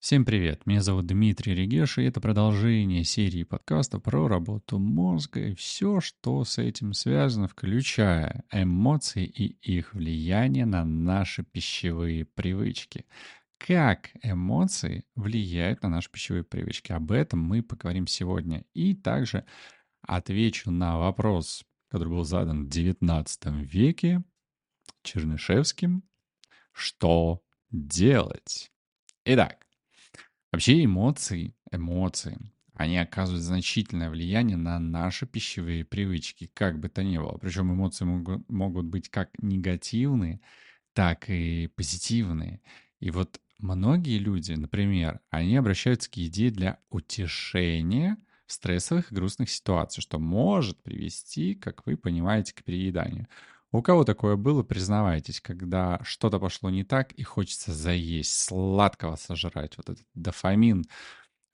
Всем привет, меня зовут Дмитрий Регеш, и это продолжение серии подкастов про работу мозга и все, что с этим связано, включая эмоции и их влияние на наши пищевые привычки. Как эмоции влияют на наши пищевые привычки? Об этом мы поговорим сегодня. И также отвечу на вопрос, который был задан в XIX веке Чернышевским. Что делать? Итак, Вообще эмоции, эмоции, они оказывают значительное влияние на наши пищевые привычки, как бы то ни было. Причем эмоции могут, могут быть как негативные, так и позитивные. И вот многие люди, например, они обращаются к еде для утешения в стрессовых и грустных ситуациях, что может привести, как вы понимаете, к перееданию. У кого такое было, признавайтесь, когда что-то пошло не так и хочется заесть, сладкого сожрать, вот этот дофамин,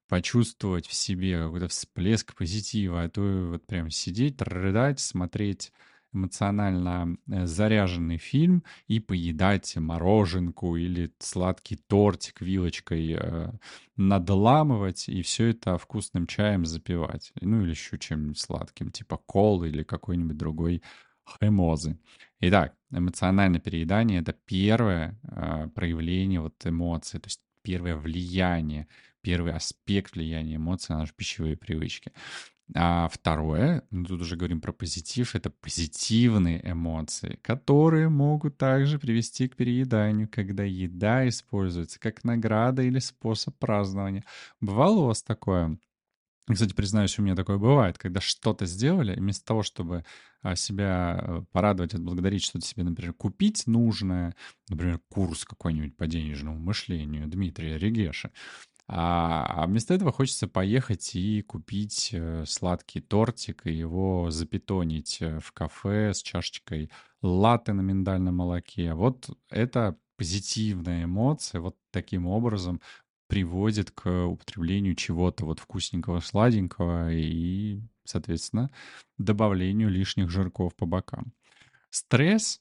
почувствовать в себе какой-то всплеск позитива, а то вот прям сидеть, рыдать, смотреть эмоционально э, заряженный фильм и поедать мороженку или сладкий тортик вилочкой э, надламывать и все это вкусным чаем запивать. Ну или еще чем-нибудь сладким, типа колы или какой-нибудь другой хемозы. Итак, эмоциональное переедание — это первое э, проявление вот эмоций, то есть первое влияние, первый аспект влияния эмоций на наши пищевые привычки. А второе, ну, тут уже говорим про позитив, это позитивные эмоции, которые могут также привести к перееданию, когда еда используется как награда или способ празднования. Бывало у вас такое? Кстати, признаюсь, у меня такое бывает, когда что-то сделали, вместо того, чтобы а, себя э, порадовать, отблагодарить, что-то себе, например, купить нужное, например, курс какой-нибудь по денежному мышлению Дмитрия Регеша, а, вместо этого хочется поехать и купить э, сладкий тортик и его запитонить э, в кафе с чашечкой латте на миндальном молоке. Вот это позитивная эмоция, вот таким образом приводит к употреблению чего-то вот вкусненького, сладенького и, соответственно, добавлению лишних жирков по бокам. Стресс,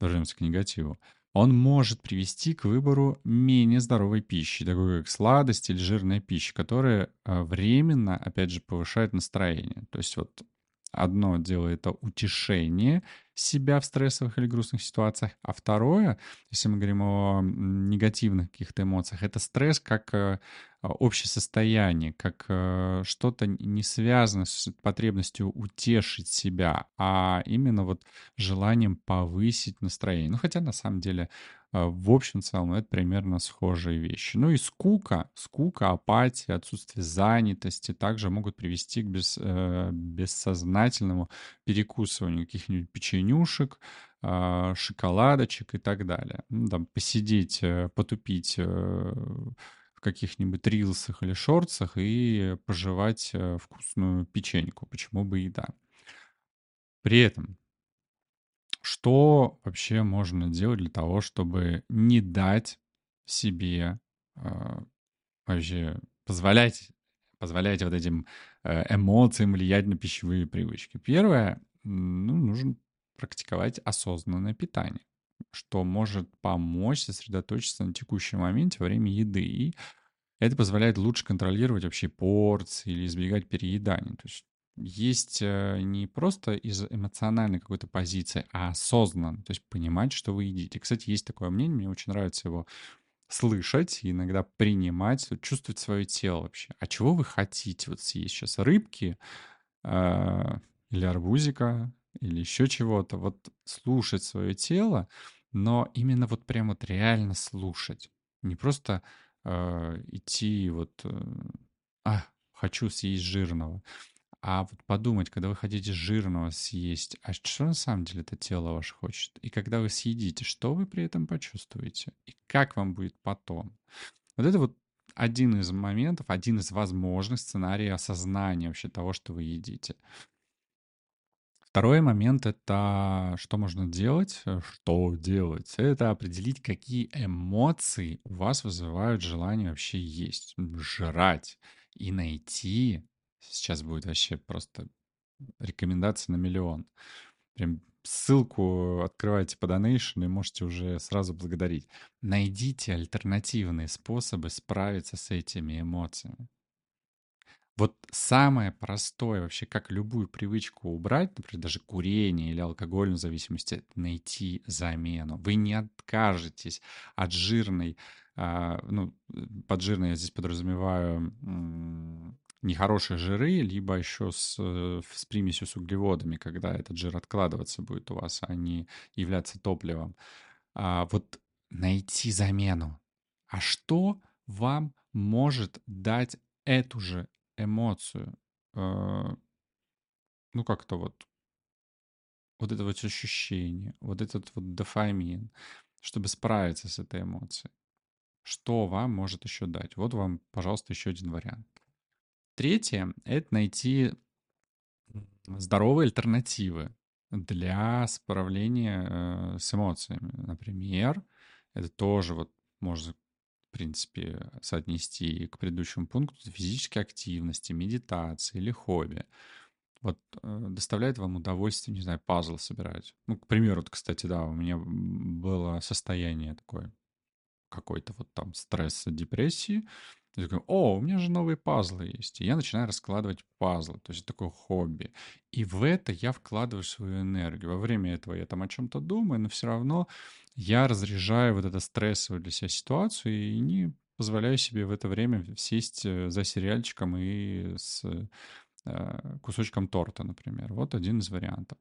вернемся к негативу, он может привести к выбору менее здоровой пищи, такой как сладость или жирная пища, которая а, временно, опять же, повышает настроение. То есть вот одно дело это утешение себя в стрессовых или грустных ситуациях, а второе, если мы говорим о негативных каких-то эмоциях, это стресс как э, общее состояние, как э, что-то не связано с потребностью утешить себя, а именно вот желанием повысить настроение. Ну, хотя на самом деле в общем целом это примерно схожие вещи. Ну и скука, скука, апатия, отсутствие занятости также могут привести к без, э, бессознательному перекусыванию каких-нибудь печенюшек, э, шоколадочек и так далее. Ну, там посидеть, э, потупить э, в каких-нибудь рилсах или шорцах и пожевать э, вкусную печеньку. Почему бы и да. При этом, что вообще можно делать для того, чтобы не дать себе э, вообще позволять, позволять вот этим э, эмоциям влиять на пищевые привычки? Первое, ну, нужно практиковать осознанное питание что может помочь сосредоточиться на текущем моменте во время еды. И это позволяет лучше контролировать вообще порции или избегать переедания. То есть есть э, не просто из эмоциональной какой-то позиции, а осознанно, то есть понимать, что вы едите. Кстати, есть такое мнение, мне очень нравится его слышать иногда принимать, чувствовать свое тело вообще. А чего вы хотите вот съесть сейчас? Рыбки э, или арбузика или еще чего-то? Вот слушать свое тело, но именно вот прям вот реально слушать. Не просто э, идти вот, э, а, хочу съесть жирного. А вот подумать, когда вы хотите жирного съесть, а что на самом деле это тело ваше хочет? И когда вы съедите, что вы при этом почувствуете? И как вам будет потом? Вот это вот один из моментов, один из возможных сценариев осознания вообще того, что вы едите. Второй момент — это что можно делать? Э, что делать? Это определить, какие эмоции у вас вызывают желание вообще есть, жрать. И найти, сейчас будет вообще просто рекомендация на миллион, прям ссылку открывайте по donation и можете уже сразу благодарить. Найдите альтернативные способы справиться с этими эмоциями. Вот самое простое вообще, как любую привычку убрать, например, даже курение или алкогольную зависимость, это найти замену. Вы не откажетесь от жирной, а, ну, под жирной я здесь подразумеваю нехорошие жиры, либо еще с, э, с примесью с углеводами, когда этот жир откладываться будет у вас, а не являться топливом. А вот найти замену. А что вам может дать эту же эмоцию? Э, ну, как-то вот вот это вот ощущение, вот этот вот дофамин, чтобы справиться с этой эмоцией. Что вам может еще дать? Вот вам, пожалуйста, еще один вариант. Третье — это найти здоровые альтернативы для справления э, с эмоциями. Например, это тоже вот можно, в принципе, соотнести к предыдущему пункту физической активности, медитации или хобби. Вот э, доставляет вам удовольствие, не знаю, пазл собирать. Ну, к примеру, вот, кстати, да, у меня было состояние такое, какой-то вот там стресс, депрессии, я такой, о, у меня же новые пазлы есть. И я начинаю раскладывать пазлы. То есть такое хобби. И в это я вкладываю свою энергию. Во время этого я там о чем-то думаю, но все равно я разряжаю вот эту стрессовую для себя ситуацию и не позволяю себе в это время сесть э, за сериальчиком и с э, кусочком торта, например. Вот один из вариантов.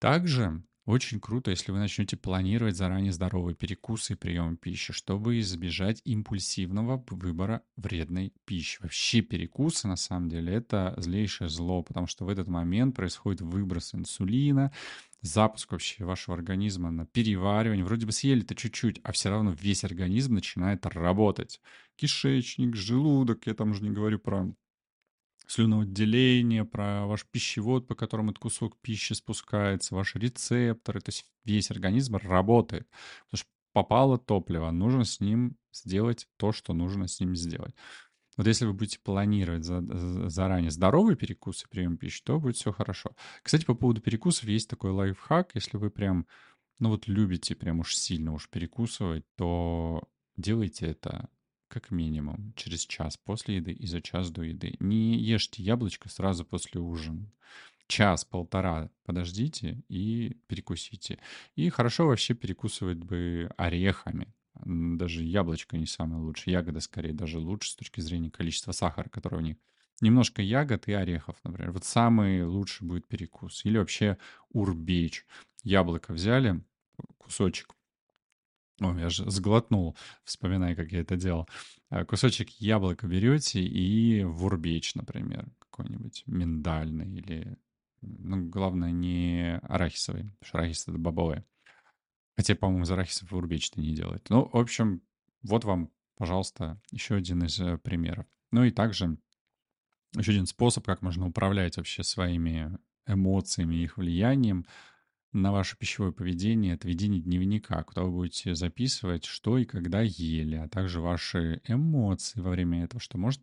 Также очень круто, если вы начнете планировать заранее здоровые перекусы и прием пищи, чтобы избежать импульсивного выбора вредной пищи. Вообще перекусы, на самом деле, это злейшее зло, потому что в этот момент происходит выброс инсулина, запуск вообще вашего организма на переваривание. Вроде бы съели-то чуть-чуть, а все равно весь организм начинает работать. Кишечник, желудок, я там уже не говорю про слюноотделение, про ваш пищевод, по которому этот кусок пищи спускается, ваши рецепторы, то есть весь организм работает. Потому что попало топливо, нужно с ним сделать то, что нужно с ним сделать. Вот если вы будете планировать за, за, заранее здоровый перекус и прием пищи, то будет все хорошо. Кстати, по поводу перекусов есть такой лайфхак. Если вы прям, ну вот любите прям уж сильно уж перекусывать, то делайте это как минимум через час после еды и за час до еды. Не ешьте яблочко сразу после ужина. Час-полтора подождите и перекусите. И хорошо вообще перекусывать бы орехами. Даже яблочко не самое лучшее. Ягода скорее даже лучше с точки зрения количества сахара, которого в них. Немножко ягод и орехов, например. Вот самый лучший будет перекус. Или вообще урбеч. Яблоко взяли, кусочек Ой, я же сглотнул, вспоминая, как я это делал. А, кусочек яблока берете и в урбеч, например, какой-нибудь миндальный или, ну, главное, не арахисовый, потому что арахис — это бобовое. Хотя, по-моему, из арахисов урбеч-то не делает. Ну, в общем, вот вам, пожалуйста, еще один из э, примеров. Ну и также еще один способ, как можно управлять вообще своими эмоциями их влиянием — на ваше пищевое поведение это ведение дневника, куда вы будете записывать, что и когда ели, а также ваши эмоции во время этого, что может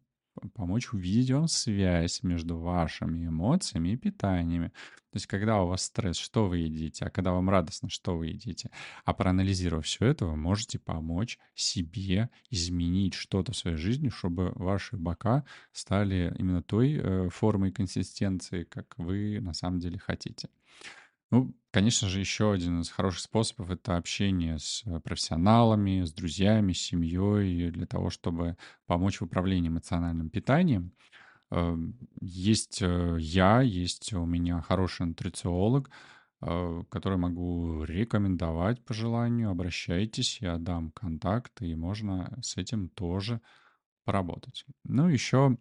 помочь увидеть вам связь между вашими эмоциями и питаниями. То есть, когда у вас стресс, что вы едите, а когда вам радостно, что вы едите. А проанализировав все это, вы можете помочь себе изменить что-то в своей жизни, чтобы ваши бока стали именно той э, формой консистенции, как вы на самом деле хотите. Ну, конечно же, еще один из хороших способов — это общение с э, профессионалами, с друзьями, с семьей для того, чтобы помочь в управлении эмоциональным питанием. Эм, есть э, я, есть у меня хороший нутрициолог, э, который могу рекомендовать по желанию. Обращайтесь, я дам контакт, и можно с этим тоже поработать. Ну, еще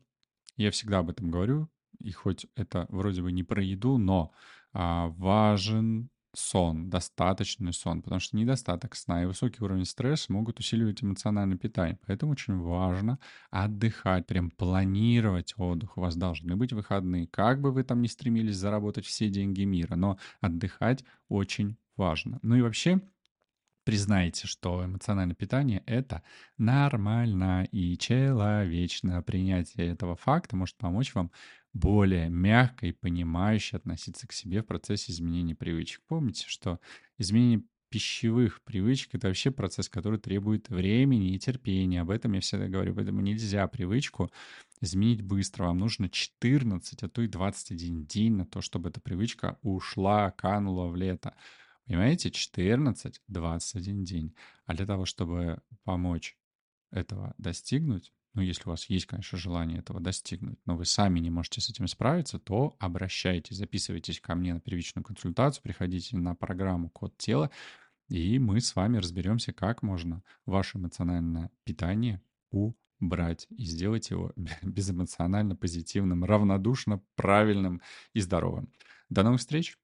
я всегда об этом говорю, и хоть это вроде бы не про еду, но важен сон, достаточный сон, потому что недостаток сна и высокий уровень стресса могут усиливать эмоциональное питание. Поэтому очень важно отдыхать, прям планировать отдых. У вас должны быть выходные. Как бы вы там ни стремились заработать все деньги мира, но отдыхать очень важно. Ну и вообще, Признайте, что эмоциональное питание — это нормально и человечно. Принятие этого факта может помочь вам более мягко и понимающе относиться к себе в процессе изменения привычек. Помните, что изменение пищевых привычек — это вообще процесс, который требует времени и терпения. Об этом я всегда говорю. Поэтому нельзя привычку изменить быстро. Вам нужно 14, а то и 21 день на то, чтобы эта привычка ушла, канула в лето. Понимаете, 14, 21 день. А для того, чтобы помочь этого достигнуть, ну, если у вас есть, конечно, желание этого достигнуть, но вы сами не можете с этим справиться, то обращайтесь, записывайтесь ко мне на первичную консультацию, приходите на программу «Код тела», и мы с вами разберемся, как можно ваше эмоциональное питание убрать и сделать его безэмоционально позитивным, равнодушно правильным и здоровым. До новых встреч!